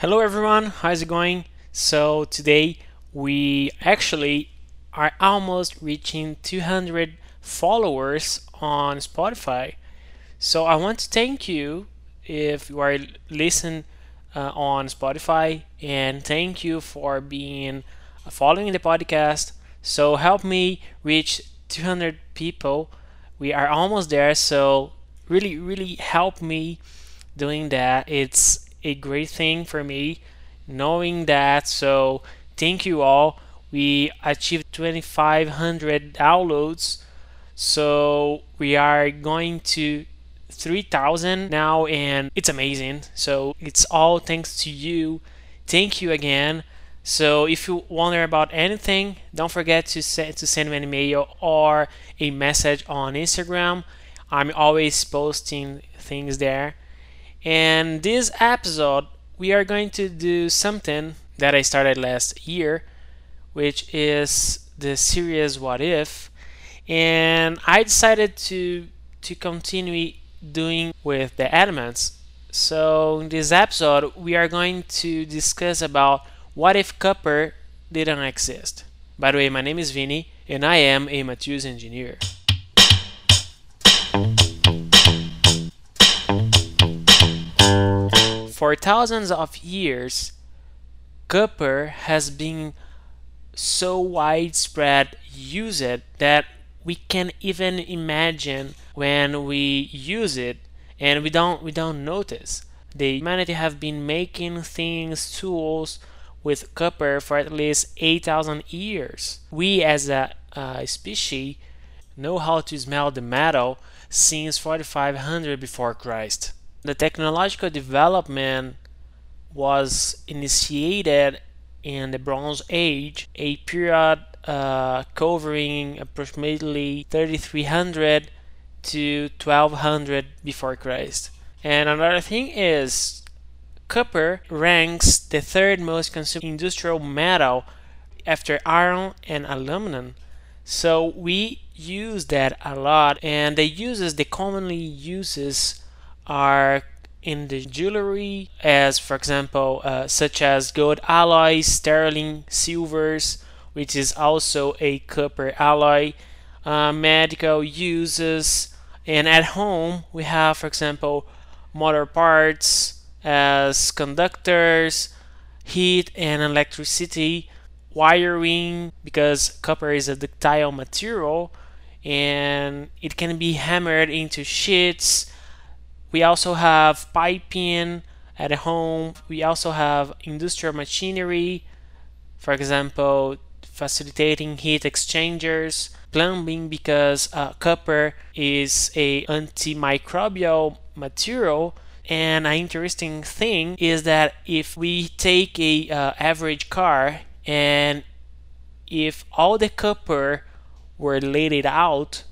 Hello everyone, how's it going? So today we actually are almost reaching 200 followers on Spotify. So I want to thank you if you are listening uh, on Spotify and thank you for being uh, following the podcast. So help me reach 200 people. We are almost there, so really really help me doing that. It's a great thing for me knowing that. So thank you all. We achieved 2500 downloads. So we are going to 3000 now and it's amazing. So it's all thanks to you. Thank you again. So if you wonder about anything, don't forget to send to send me an email or a message on Instagram. I'm always posting things there. And this episode, we are going to do something that I started last year, which is the series What If. And I decided to to continue doing with the elements. So in this episode, we are going to discuss about what if copper didn't exist. By the way, my name is Vinny, and I am a materials engineer. For thousands of years, copper has been so widespread used that we can't even imagine when we use it and we don't we don't notice. The humanity have been making things, tools with copper for at least 8,000 years. We as a, a species know how to smell the metal since 4500 before Christ. The technological development was initiated in the Bronze Age, a period uh, covering approximately 3300 to 1200 before Christ. And another thing is copper ranks the third most consumed industrial metal after iron and aluminum. So we use that a lot and the uses the commonly uses are in the jewelry as for example uh, such as gold alloys sterling silvers which is also a copper alloy uh, medical uses. And at home we have for example motor parts as conductors heat and electricity wiring because copper is a ductile material and it can be hammered into sheets we also have piping at home. We also have industrial machinery, for example, facilitating heat exchangers, plumbing because uh, copper is a antimicrobial material. And an interesting thing is that if we take a uh, average car and if all the copper were laid out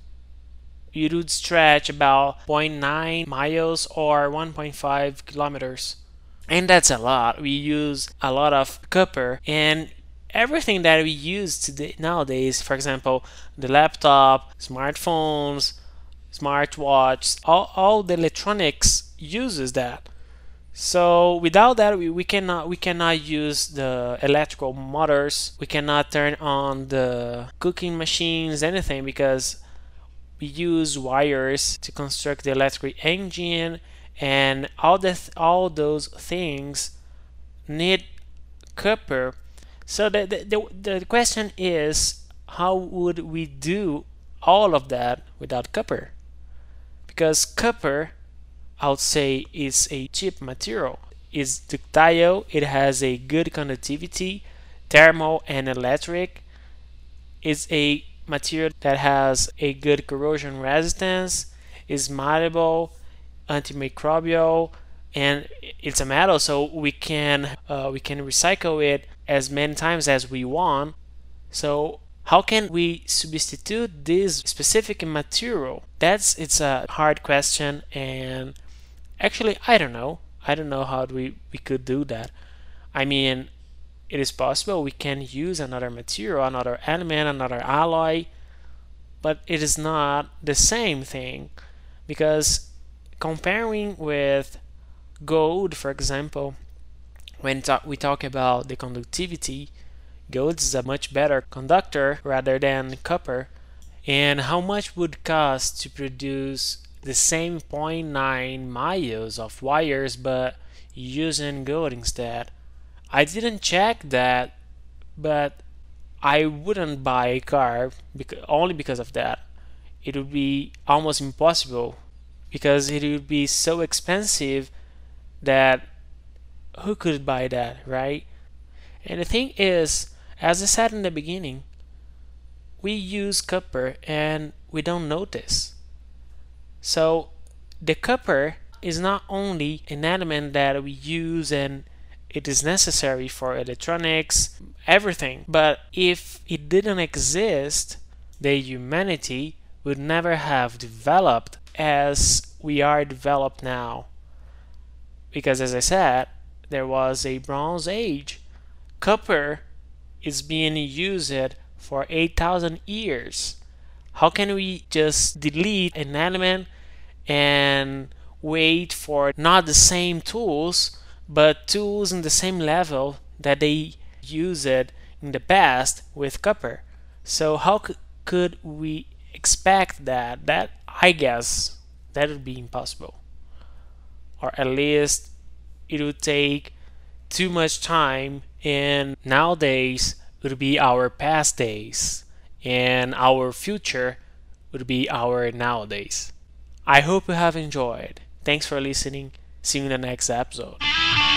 it would stretch about 0.9 miles or 1.5 kilometers. And that's a lot. We use a lot of copper and everything that we use today nowadays, for example, the laptop, smartphones, smartwatch, all, all the electronics uses that. So without that, we, we cannot we cannot use the electrical motors. We cannot turn on the cooking machines, anything because use wires to construct the electric engine and all that all those things need copper. So the, the, the, the question is how would we do all of that without copper? Because copper I would say is a cheap material. It's ductile it has a good conductivity thermal and electric. It's a material that has a good corrosion resistance, is malleable, antimicrobial, and it's a metal, so we can uh, we can recycle it as many times as we want. So how can we substitute this specific material? That's it's a hard question, and actually I don't know. I don't know how we we could do that. I mean, it is possible we can use another material, another element, another alloy, but it is not the same thing because comparing with gold, for example, when ta- we talk about the conductivity, gold is a much better conductor rather than copper. And how much would cost to produce the same 0.9 miles of wires but using gold instead? I didn't check that, but I wouldn't buy a car because, only because of that. It would be almost impossible because it would be so expensive that who could buy that, right? And the thing is, as I said in the beginning, we use copper and we don't notice. So the copper is not only an element that we use and it is necessary for electronics, everything, but if it didn't exist, the humanity would never have developed as we are developed now. Because as I said, there was a Bronze Age. Copper is being used for 8,000 years. How can we just delete an element and wait for not the same tools, but tools in the same level that they used in the past with copper? So how could we expect that? That I guess that would be impossible, or at least it would take too much time and nowadays would be our past days and our future would be our nowadays. I hope you have enjoyed. Thanks for listening. See you in the next episode